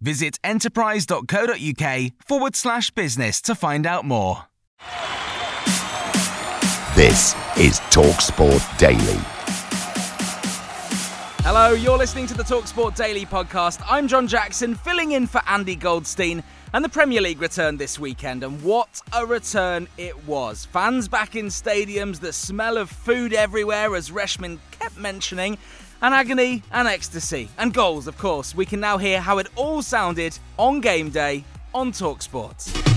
Visit enterprise.co.uk forward slash business to find out more. This is TalkSport Daily. Hello, you're listening to the Talksport Daily podcast. I'm John Jackson, filling in for Andy Goldstein. And the Premier League returned this weekend, and what a return it was. Fans back in stadiums, the smell of food everywhere, as Reshmin kept mentioning, and agony and ecstasy. And goals, of course. We can now hear how it all sounded on game day on Talksport.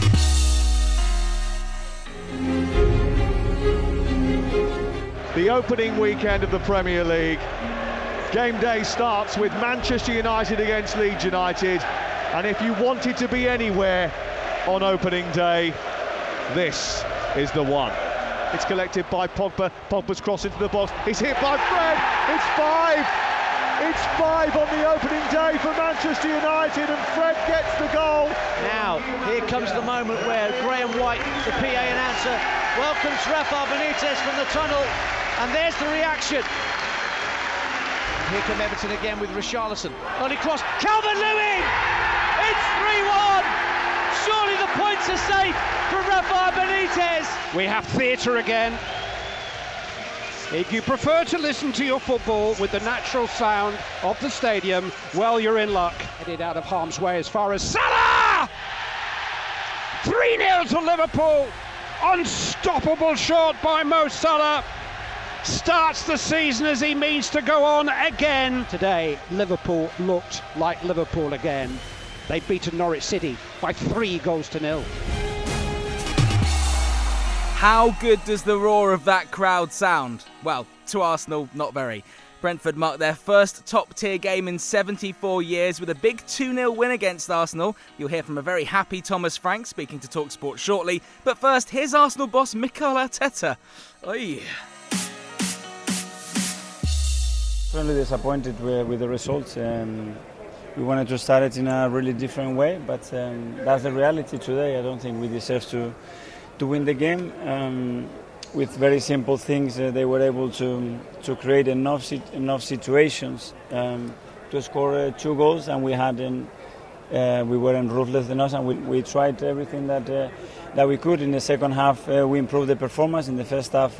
the opening weekend of the Premier League. Game day starts with Manchester United against Leeds United. And if you wanted to be anywhere on opening day, this is the one. It's collected by Pogba. Pogba's cross into the box. He's hit by Fred. It's five. It's five on the opening day for Manchester United, and Fred gets the goal. Now, here comes the moment where Graham White, the PA announcer, welcomes Rafa Benitez from the tunnel, and there's the reaction. Here come Everton again with Richarlison. Only cross. Calvert-Lewin! It's 3-1! Surely the points are safe for Rafa Benitez. We have theatre again. If you prefer to listen to your football with the natural sound of the stadium, well, you're in luck. Headed out of harm's way as far as Salah! 3 0 to Liverpool. Unstoppable shot by Mo Salah. Starts the season as he means to go on again. Today, Liverpool looked like Liverpool again. They've beaten Norwich City by three goals to nil. How good does the roar of that crowd sound? Well, to Arsenal, not very. Brentford marked their first top tier game in 74 years with a big 2 0 win against Arsenal. You'll hear from a very happy Thomas Frank speaking to Talksport shortly. But first, here's Arsenal boss Mikel Arteta. Oy. Certainly disappointed with, with the results. Um, we wanted to start it in a really different way, but um, that's the reality today. I don't think we deserve to to win the game. Um, with very simple things, uh, they were able to to create enough sit- enough situations um, to score uh, two goals, and we had an, uh, we weren't ruthless enough, and we, we tried everything that uh, that we could. In the second half, uh, we improved the performance. In the first half.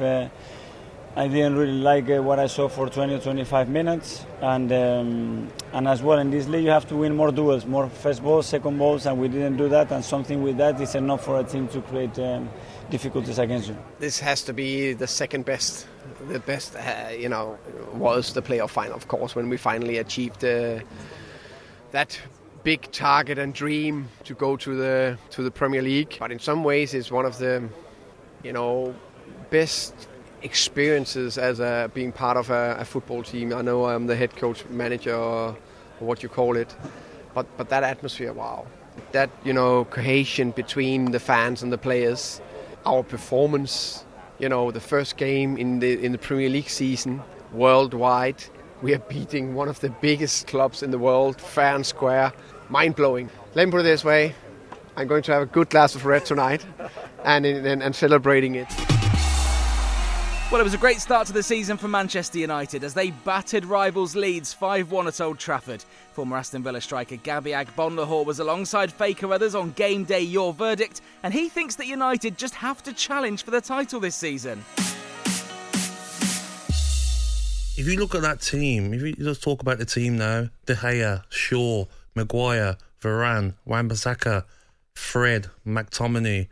I didn't really like uh, what I saw for 20 or 25 minutes, and um, and as well in this league you have to win more duels, more first balls, second balls, and we didn't do that. And something with that is enough for a team to create um, difficulties against you. This has to be the second best. The best, uh, you know, was the playoff final, of course, when we finally achieved uh, that big target and dream to go to the to the Premier League. But in some ways, it's one of the, you know, best experiences as a, being part of a, a, football team. I know I'm the head coach, manager, or, what you call it, but but that atmosphere, wow, that you know cohesion between the fans and the players, our performance, you know, the first game in the in the Premier League season worldwide, we are beating one of the biggest clubs in the world, fair and square, mind blowing. Let me put it this way. I'm going to have a good glass of red tonight and, and, and celebrating it. Well, it was a great start to the season for Manchester United as they battered rivals Leeds 5 1 at Old Trafford. Former Aston Villa striker Gabby Agbonlahor was alongside Faker Others on game day Your Verdict, and he thinks that United just have to challenge for the title this season. If you look at that team, if you just talk about the team now, De Gea, Shaw, Maguire, Varane, Wan-Bissaka, Fred, McTominay,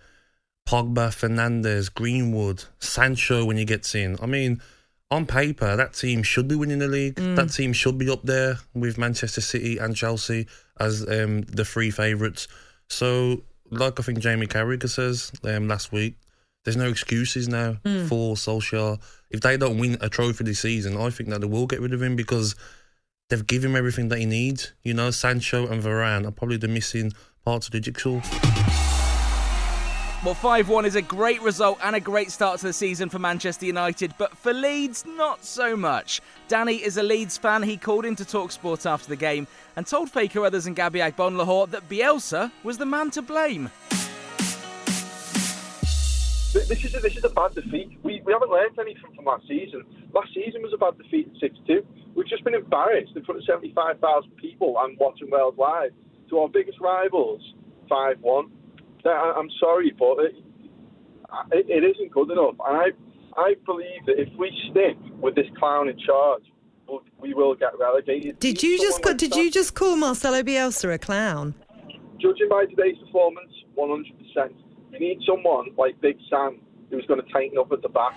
Pogba, Fernandez, Greenwood, Sancho when he gets in. I mean, on paper, that team should be winning the league. Mm. That team should be up there with Manchester City and Chelsea as um, the three favourites. So, like I think Jamie Carragher says um, last week, there's no excuses now Mm. for Solskjaer. If they don't win a trophy this season, I think that they will get rid of him because they've given him everything that he needs. You know, Sancho and Varane are probably the missing parts of the jigsaw. Well, 5 1 is a great result and a great start to the season for Manchester United, but for Leeds, not so much. Danny is a Leeds fan. He called into Talksport after the game and told Faker Others and Gabby Agbonlahor that Bielsa was the man to blame. This is a, this is a bad defeat. We, we haven't learned anything from last season. Last season was a bad defeat at 6 2. We've just been embarrassed in front of 75,000 people and watching live to our biggest rivals 5 1. I'm sorry, but it, it, it isn't good enough. And I, I believe that if we stick with this clown in charge, we will get relegated. Did you just Someone like did you just call Marcelo Bielsa a clown? Judging by today's performance, 100%. We need someone like Big Sam who's going to tighten up at the back.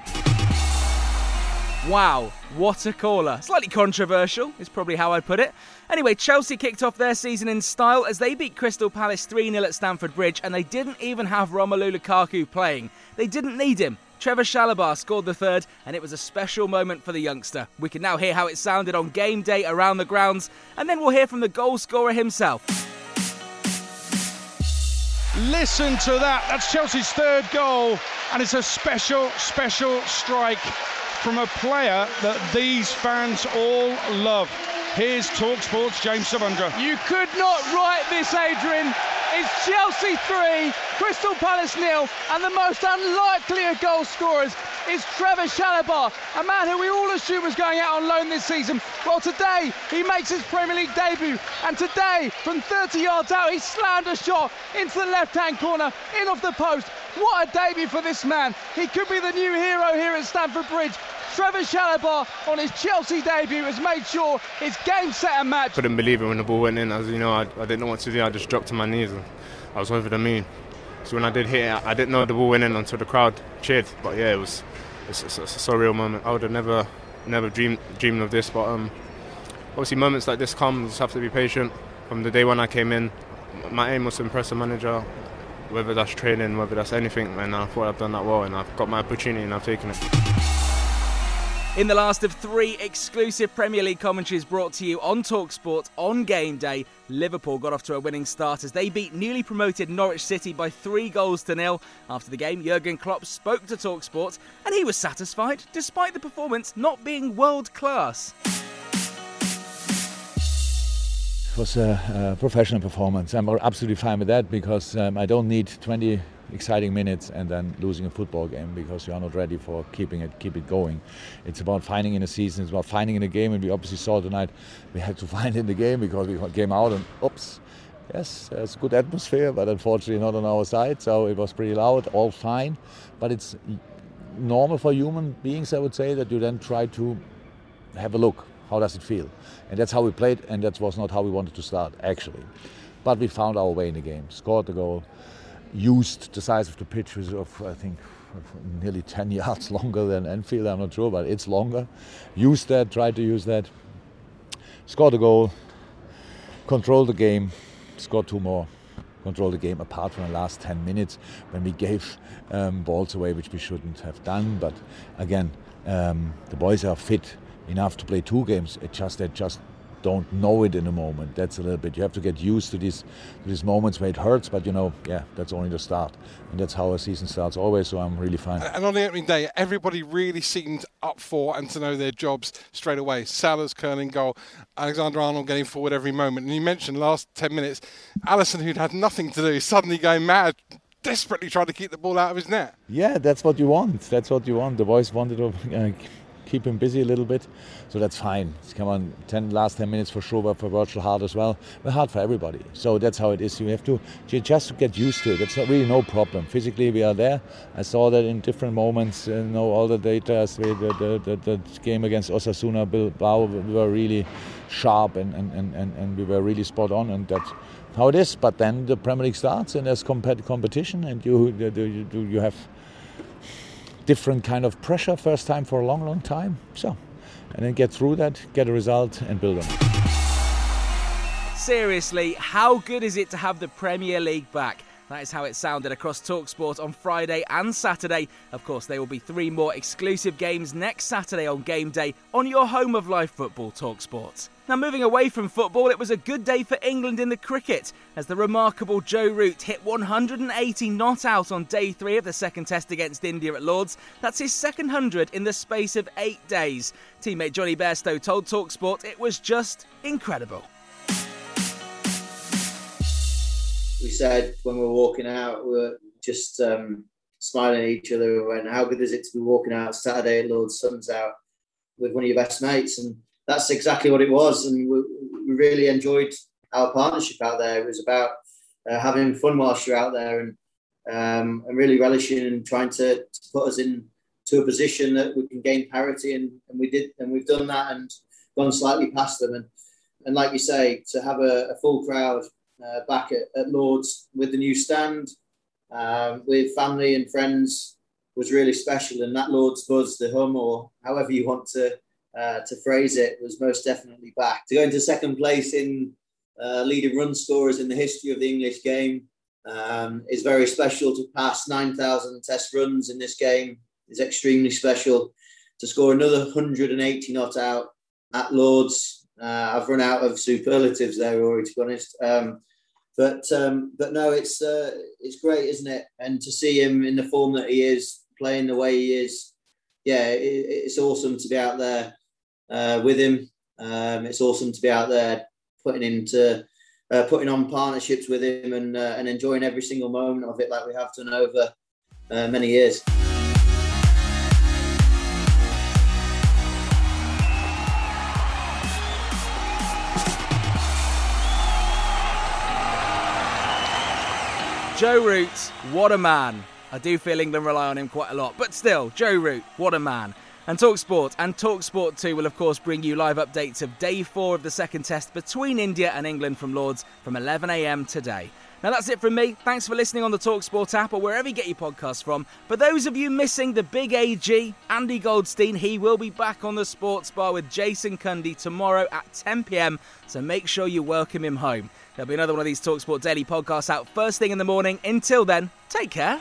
Wow, what a caller. Slightly controversial, is probably how I'd put it. Anyway, Chelsea kicked off their season in style as they beat Crystal Palace 3 0 at Stamford Bridge, and they didn't even have Romelu Lukaku playing. They didn't need him. Trevor Chalobah scored the third, and it was a special moment for the youngster. We can now hear how it sounded on game day around the grounds, and then we'll hear from the goal scorer himself. Listen to that. That's Chelsea's third goal, and it's a special, special strike from a player that these fans all love. Here's Talksport's James Savundra. You could not write this, Adrian. It's Chelsea 3, Crystal Palace nil, and the most unlikely of goal scorers is Trevor Chalobah, a man who we all assume was going out on loan this season. Well, today he makes his Premier League debut, and today, from 30 yards out, he slammed a shot into the left-hand corner, in off the post. What a debut for this man! He could be the new hero here at Stamford Bridge. Trevor Chalobah on his Chelsea debut has made sure it's game, set, and match. couldn't believe it when the ball went in. As you know, I, I didn't know what to do. I just dropped to my knees. And I was over the moon. So when I did hit it, I didn't know the ball went in until the crowd cheered. But yeah, it was it's, it's, it's a surreal moment. I would have never, never dreamed dreamed of this. But um, obviously, moments like this come. You just have to be patient. From the day when I came in, my aim was to impress the manager, whether that's training, whether that's anything. And I thought I've done that well, and I've got my opportunity, and I've taken it. In the last of three exclusive Premier League commentaries brought to you on Talksport on game day, Liverpool got off to a winning start as they beat newly promoted Norwich City by three goals to nil. After the game, Jurgen Klopp spoke to Talksport and he was satisfied despite the performance not being world class. It was a, a professional performance. I'm absolutely fine with that because um, I don't need 20 exciting minutes and then losing a football game because you are not ready for keeping it keep it going. It's about finding in a season. It's about finding in a game, and we obviously saw tonight we had to find in the game because we came out and oops. Yes, there's good atmosphere, but unfortunately not on our side. So it was pretty loud, all fine. But it's normal for human beings, I would say, that you then try to have a look. How does it feel? And that's how we played, and that was not how we wanted to start, actually. But we found our way in the game, scored the goal, used the size of the pitch, is of, I think, nearly 10 yards longer than Anfield, I'm not sure, but it's longer. Used that, tried to use that, scored a goal, controlled the game, scored two more. Control the game apart from the last 10 minutes when we gave um, balls away, which we shouldn't have done. But again, um, the boys are fit enough to play two games. It just they just don't know it in a moment. That's a little bit. You have to get used to these to these moments where it hurts. But you know, yeah, that's only the start, and that's how a season starts always. So I'm really fine. And on the opening day, everybody really seemed up for and to know their jobs straight away. Salah's curling goal, Alexander Arnold getting forward every moment. And you mentioned last 10 minutes, Alisson, who'd had nothing to do, suddenly going mad, desperately trying to keep the ball out of his net. Yeah, that's what you want. That's what you want. The boys wanted to uh, keep him busy a little bit, so that's fine. It's Come on, ten last ten minutes for sure, but for Virgil hard as well. But hard for everybody. So that's how it is. You have to just get used to it. That's not really no problem. Physically, we are there. I saw that in different moments. Uh, you know, all the data. The, the, the, the game against Osasuna Bilbao, we were really sharp and, and, and, and we were really spot on, and that's how it is. But then the Premier League starts and there's competition, and you you, you have different kind of pressure first time for a long, long time. So, and then get through that, get a result, and build on it. Seriously, how good is it to have the Premier League back? That is how it sounded across Talksport on Friday and Saturday. Of course, there will be three more exclusive games next Saturday on game day on your home of live football, Talksport. Now, moving away from football, it was a good day for England in the cricket as the remarkable Joe Root hit 180 not out on day three of the second test against India at Lords. That's his second hundred in the space of eight days. Teammate Jonny Bairstow told Talksport it was just incredible. we said when we were walking out, we were just um, smiling at each other. We went, "How good is it to be walking out Saturday at Lord's Sun's out with one of your best mates?" And that's exactly what it was. And we, we really enjoyed our partnership out there. It was about uh, having fun whilst you're out there and um, and really relishing and trying to, to, put us in to a position that we can gain parity. And, and we did, and we've done that and gone slightly past them. And and like you say, to have a, a full crowd uh, back at, at, Lords with the new stand, um, with family and friends, was really special. And that Lords buzz, the hum, or however you want to uh, to phrase it, was most definitely back. To go into second place in uh, leading run scorers in the history of the English game um, is very special. To pass 9,000 test runs in this game is extremely special. To score another 180 not out at Lords, uh, I've run out of superlatives there, Rory, to be honest. Um, but um, but no, it's uh, it's great, isn't it? And to see him in the form that he is, playing the way he is, yeah, it, it's awesome to be out there uh, with him. Um, it's awesome to be out there putting into uh, putting on partnerships with him and uh, and enjoying every single moment of it, like we have done over uh, many years. Joe Root, what a man. I do feel England rely on him quite a lot, but still, Joe Root, what a man. And Talksport and Talksport 2 will, of course, bring you live updates of day four of the second test between India and England from Lords from 11am today. Now that's it from me. Thanks for listening on the Talksport app or wherever you get your podcasts from. For those of you missing the big AG, Andy Goldstein, he will be back on the Sports Bar with Jason Cundy tomorrow at 10 pm. So make sure you welcome him home. There'll be another one of these Talksport daily podcasts out first thing in the morning. Until then, take care.